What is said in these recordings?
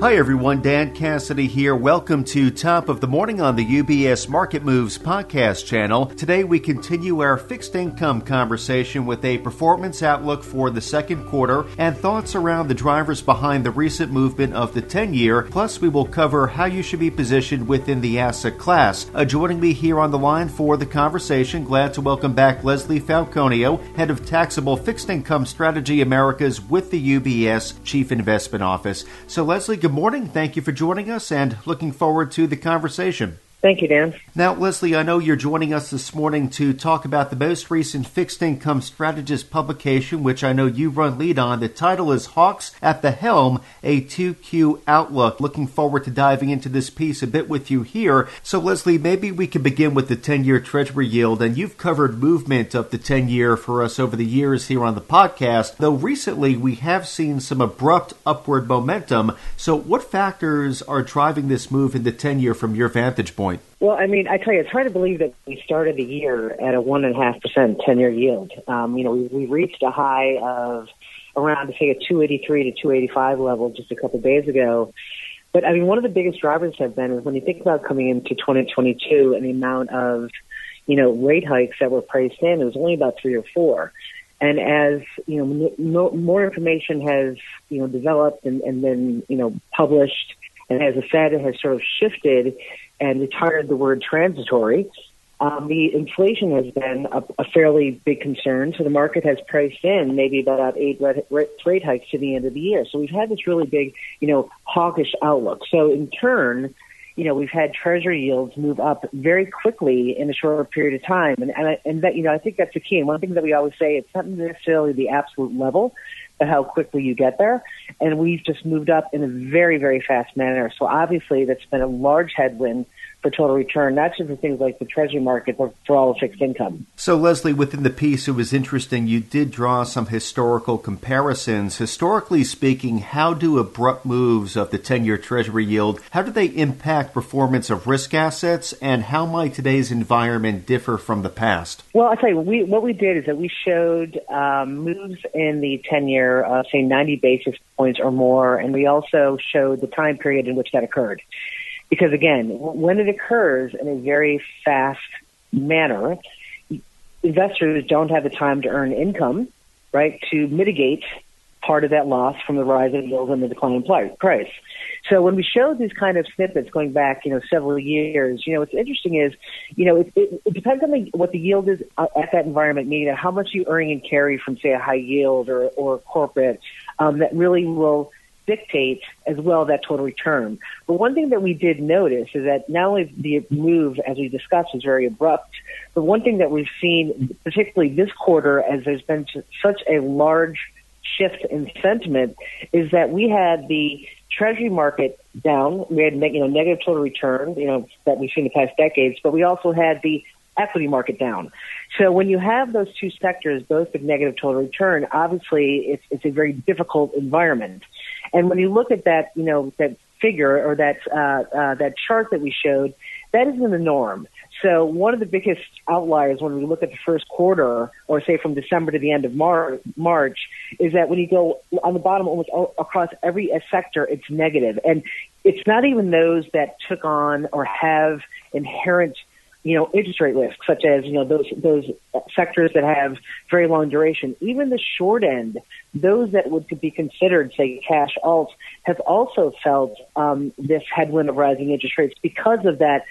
Hi everyone, Dan Cassidy here. Welcome to Top of the Morning on the UBS Market Moves podcast channel. Today we continue our fixed income conversation with a performance outlook for the second quarter and thoughts around the drivers behind the recent movement of the 10 year. Plus, we will cover how you should be positioned within the asset class. Uh, joining me here on the line for the conversation, glad to welcome back Leslie Falconio, head of taxable fixed income strategy Americas with the UBS Chief Investment Office. So, Leslie, good morning. Thank you for joining us and looking forward to the conversation. Thank you, Dan. Now, Leslie, I know you're joining us this morning to talk about the most recent fixed income strategist publication, which I know you run lead on. The title is Hawks at the Helm, a 2Q Outlook. Looking forward to diving into this piece a bit with you here. So, Leslie, maybe we can begin with the 10 year Treasury yield. And you've covered movement of the 10 year for us over the years here on the podcast, though recently we have seen some abrupt upward momentum. So, what factors are driving this move in the 10 year from your vantage point? Well, I mean, I tell you, it's hard to believe that we started the year at a one and a half percent ten-year yield. Um, you know, we, we reached a high of around, say, a 283 to 285 level just a couple days ago. But I mean, one of the biggest drivers have been is when you think about coming into 2022 and the amount of, you know, rate hikes that were priced in, it was only about three or four. And as you know, no, more information has you know developed and, and you know published, and as the Fed has sort of shifted and retired the word transitory. Um, the inflation has been a, a, fairly big concern, so the market has priced in maybe about eight rate hikes to the end of the year. So we've had this really big, you know, hawkish outlook. So in turn, you know, we've had Treasury yields move up very quickly in a short period of time, and and, I, and that you know I think that's the key. And one thing that we always say, it's not necessarily the absolute level, how quickly you get there. And we've just moved up in a very very fast manner. So obviously that's been a large headwind for total return, not just for things like the treasury market, but for all fixed income. So, Leslie, within the piece, it was interesting. You did draw some historical comparisons. Historically speaking, how do abrupt moves of the 10 year treasury yield, how do they impact performance of risk assets, and how might today's environment differ from the past? Well, I'll tell you, we, what we did is that we showed um, moves in the 10 year, uh, say 90 basis points or more, and we also showed the time period in which that occurred. Because again, when it occurs in a very fast manner, investors don't have the time to earn income, right, to mitigate part of that loss from the rise in yields and the decline in price. So when we show these kind of snippets going back, you know, several years, you know, what's interesting is, you know, it, it, it depends on the, what the yield is at that environment, meaning how much you're earning and carry from, say, a high yield or, or corporate, um, that really will dictate as well that total return. But one thing that we did notice is that not only the move, as we discussed, is very abrupt, but one thing that we've seen, particularly this quarter, as there's been such a large shift in sentiment, is that we had the treasury market down. We had you know negative total return, you know that we've seen the past decades, but we also had the equity market down. So when you have those two sectors, both with negative total return, obviously it's, it's a very difficult environment. And when you look at that, you know, that figure or that uh, uh, that chart that we showed, that isn't the norm. So one of the biggest outliers when we look at the first quarter, or say from December to the end of Mar- March, is that when you go on the bottom almost across every sector, it's negative, and it's not even those that took on or have inherent you know, interest rate risk, such as, you know, those, those sectors that have very long duration. Even the short end, those that would be considered, say, cash alts, have also felt um, this headwind of rising interest rates because of that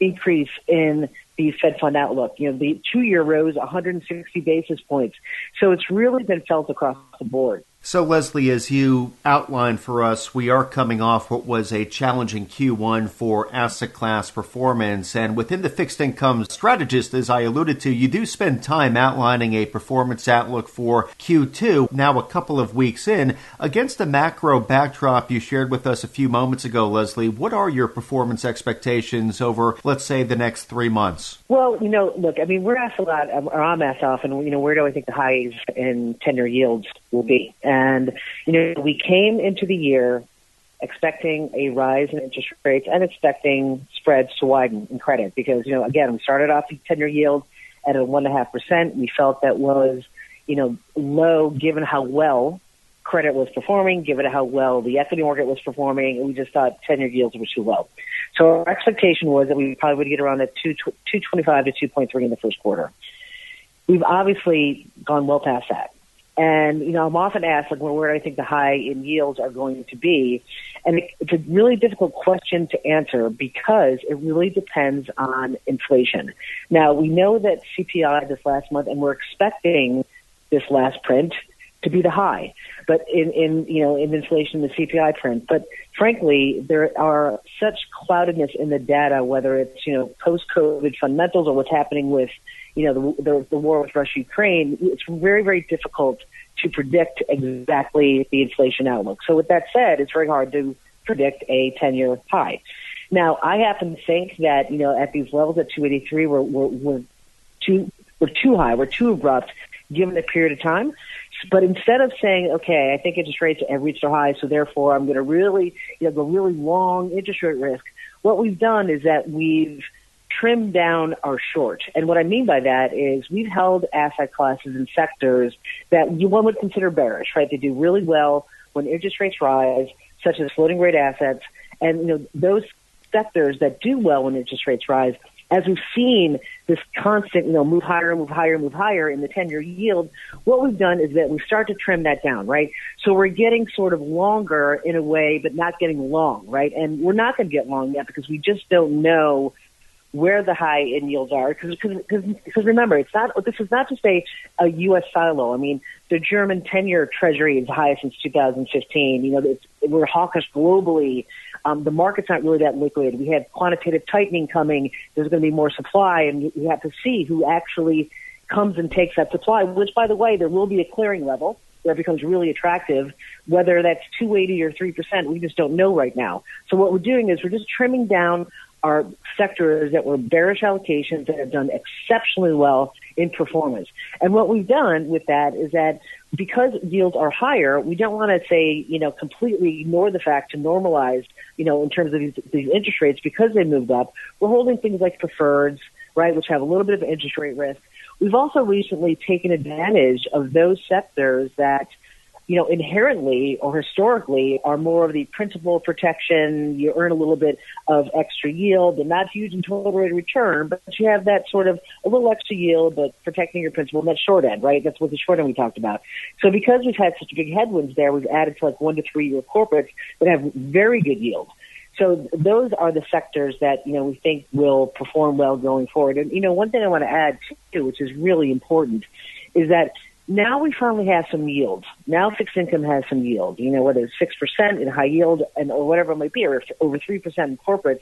increase in the Fed fund outlook. You know, the two year rose 160 basis points. So it's really been felt across the board. So, Leslie, as you outlined for us, we are coming off what was a challenging Q1 for asset class performance. And within the fixed income strategist, as I alluded to, you do spend time outlining a performance outlook for Q2, now a couple of weeks in. Against the macro backdrop you shared with us a few moments ago, Leslie, what are your performance expectations over, let's say, the next three months? Well, you know, look, I mean, we're asked a lot, or I'm asked often, you know, where do I think the highs 10 year yields will be? And, you know, we came into the year expecting a rise in interest rates and expecting spreads to widen in credit because, you know, again, we started off the 10 year yield at a 1.5%. We felt that was, you know, low given how well credit was performing, given how well the equity market was performing, and we just thought 10-year yields were too low. So our expectation was that we probably would get around at 2, 225 to 2.3 in the first quarter. We've obviously gone well past that. And, you know, I'm often asked, like, well, where do I think the high in yields are going to be? And it's a really difficult question to answer because it really depends on inflation. Now, we know that CPI this last month, and we're expecting this last print to be the high, but in, in you know, in inflation, the CPI print. But frankly, there are such cloudedness in the data, whether it's, you know, post-COVID fundamentals or what's happening with you know, the, the, the war with Russia Ukraine, it's very, very difficult to predict exactly the inflation outlook. So with that said, it's very hard to predict a 10 year high. Now, I happen to think that, you know, at these levels at 283, we're, we're, we're too, we're too high, we're too abrupt given the period of time. But instead of saying, okay, I think interest rates have reached a high, so therefore I'm going to really, you know, go really long interest rate risk, what we've done is that we've trim down our short. And what I mean by that is we've held asset classes and sectors that one would consider bearish, right? They do really well when interest rates rise, such as floating rate assets. And you know, those sectors that do well when interest rates rise, as we've seen this constant, you know, move higher, move higher, move higher in the 10 year yield, what we've done is that we start to trim that down, right? So we're getting sort of longer in a way, but not getting long, right? And we're not going to get long yet because we just don't know where the high in yields are because remember it's not this is not just a, a U.S. silo. I mean the German ten-year Treasury is high since 2015. You know we're hawkish globally. Um, the market's not really that liquid. We have quantitative tightening coming. There's going to be more supply, and we have to see who actually comes and takes that supply. Which, by the way, there will be a clearing level where it becomes really attractive. Whether that's 280 or 3 percent, we just don't know right now. So what we're doing is we're just trimming down are sectors that were bearish allocations that have done exceptionally well in performance. And what we've done with that is that because yields are higher, we don't want to say, you know, completely ignore the fact to normalize, you know, in terms of these, these interest rates because they moved up. We're holding things like preferreds, right, which have a little bit of interest rate risk. We've also recently taken advantage of those sectors that – you know, inherently or historically are more of the principal protection. You earn a little bit of extra yield and not huge in total rate of return, but you have that sort of a little extra yield, but protecting your principal and that short end, right? That's what the short end we talked about. So because we've had such big headwinds there, we've added to like one to three year corporates that have very good yield. So those are the sectors that, you know, we think will perform well going forward. And, you know, one thing I want to add too, which is really important, is that now we finally have some yield. Now fixed income has some yield. You know, whether it's six percent in high yield and or whatever it might be, or over three percent in corporates.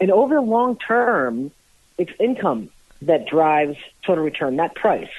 And over the long term, it's income that drives total return, not price.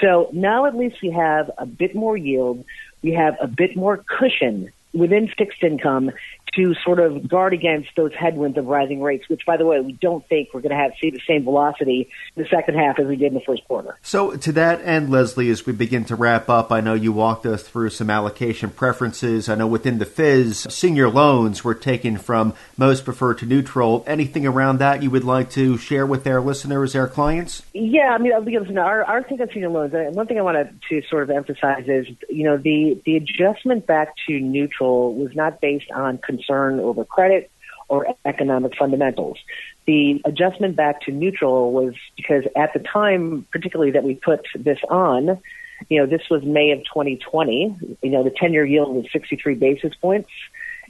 So now at least we have a bit more yield. We have a bit more cushion within fixed income to sort of guard against those headwinds of rising rates, which, by the way, we don't think we're going to have see the same velocity in the second half as we did in the first quarter. So, to that end, Leslie, as we begin to wrap up, I know you walked us through some allocation preferences. I know within the FIZ, senior loans were taken from most preferred to neutral. Anything around that you would like to share with our listeners, our clients? Yeah, I mean, listen, our, our take on senior loans, uh, one thing I want to sort of emphasize is, you know, the, the adjustment back to neutral was not based on concern over credit or economic fundamentals. The adjustment back to neutral was because at the time, particularly that we put this on, you know, this was May of 2020. You know, the 10-year yield was 63 basis points.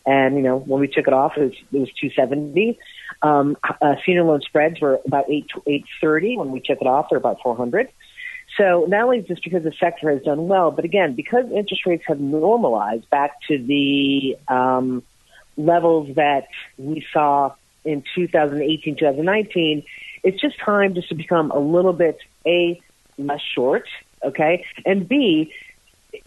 And, you know, when we took it off, it was, it was 270. Um, uh, senior loan spreads were about 8 830. When we took it off, they're about 400. So not only just because the sector has done well, but again, because interest rates have normalized back to the um, levels that we saw in 2018, 2019, it's just time just to become a little bit a less short, okay, and b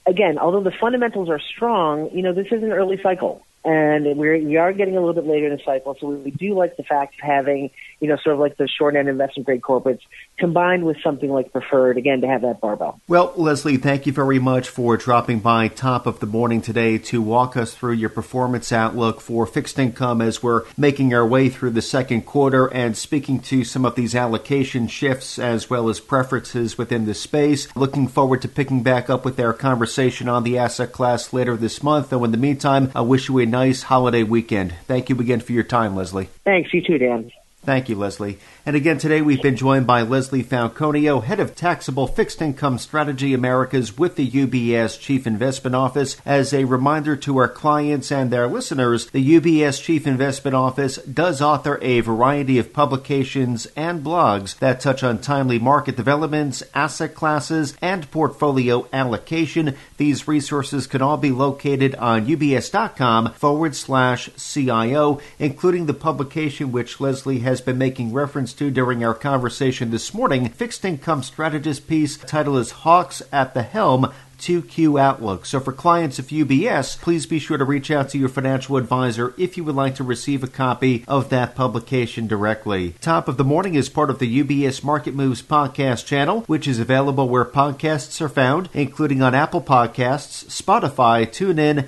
again, although the fundamentals are strong, you know this is an early cycle, and we're we are getting a little bit later in the cycle, so we, we do like the fact of having you know, sort of like the short end investment grade corporates, combined with something like preferred, again, to have that barbell. Well, Leslie, thank you very much for dropping by top of the morning today to walk us through your performance outlook for fixed income as we're making our way through the second quarter and speaking to some of these allocation shifts as well as preferences within the space. Looking forward to picking back up with our conversation on the asset class later this month. Though in the meantime, I wish you a nice holiday weekend. Thank you again for your time, Leslie. Thanks. You too, Dan. Thank you, Leslie. And again, today we've been joined by Leslie Falconio, Head of Taxable Fixed Income Strategy Americas with the UBS Chief Investment Office. As a reminder to our clients and their listeners, the UBS Chief Investment Office does author a variety of publications and blogs that touch on timely market developments, asset classes, and portfolio allocation. These resources can all be located on ubs.com forward slash CIO, including the publication which Leslie has been making reference to during our conversation this morning. Fixed Income Strategist piece title is Hawks at the Helm 2Q Outlook. So for clients of UBS, please be sure to reach out to your financial advisor if you would like to receive a copy of that publication directly. Top of the Morning is part of the UBS Market Moves podcast channel, which is available where podcasts are found, including on Apple Podcasts, Spotify, TuneIn,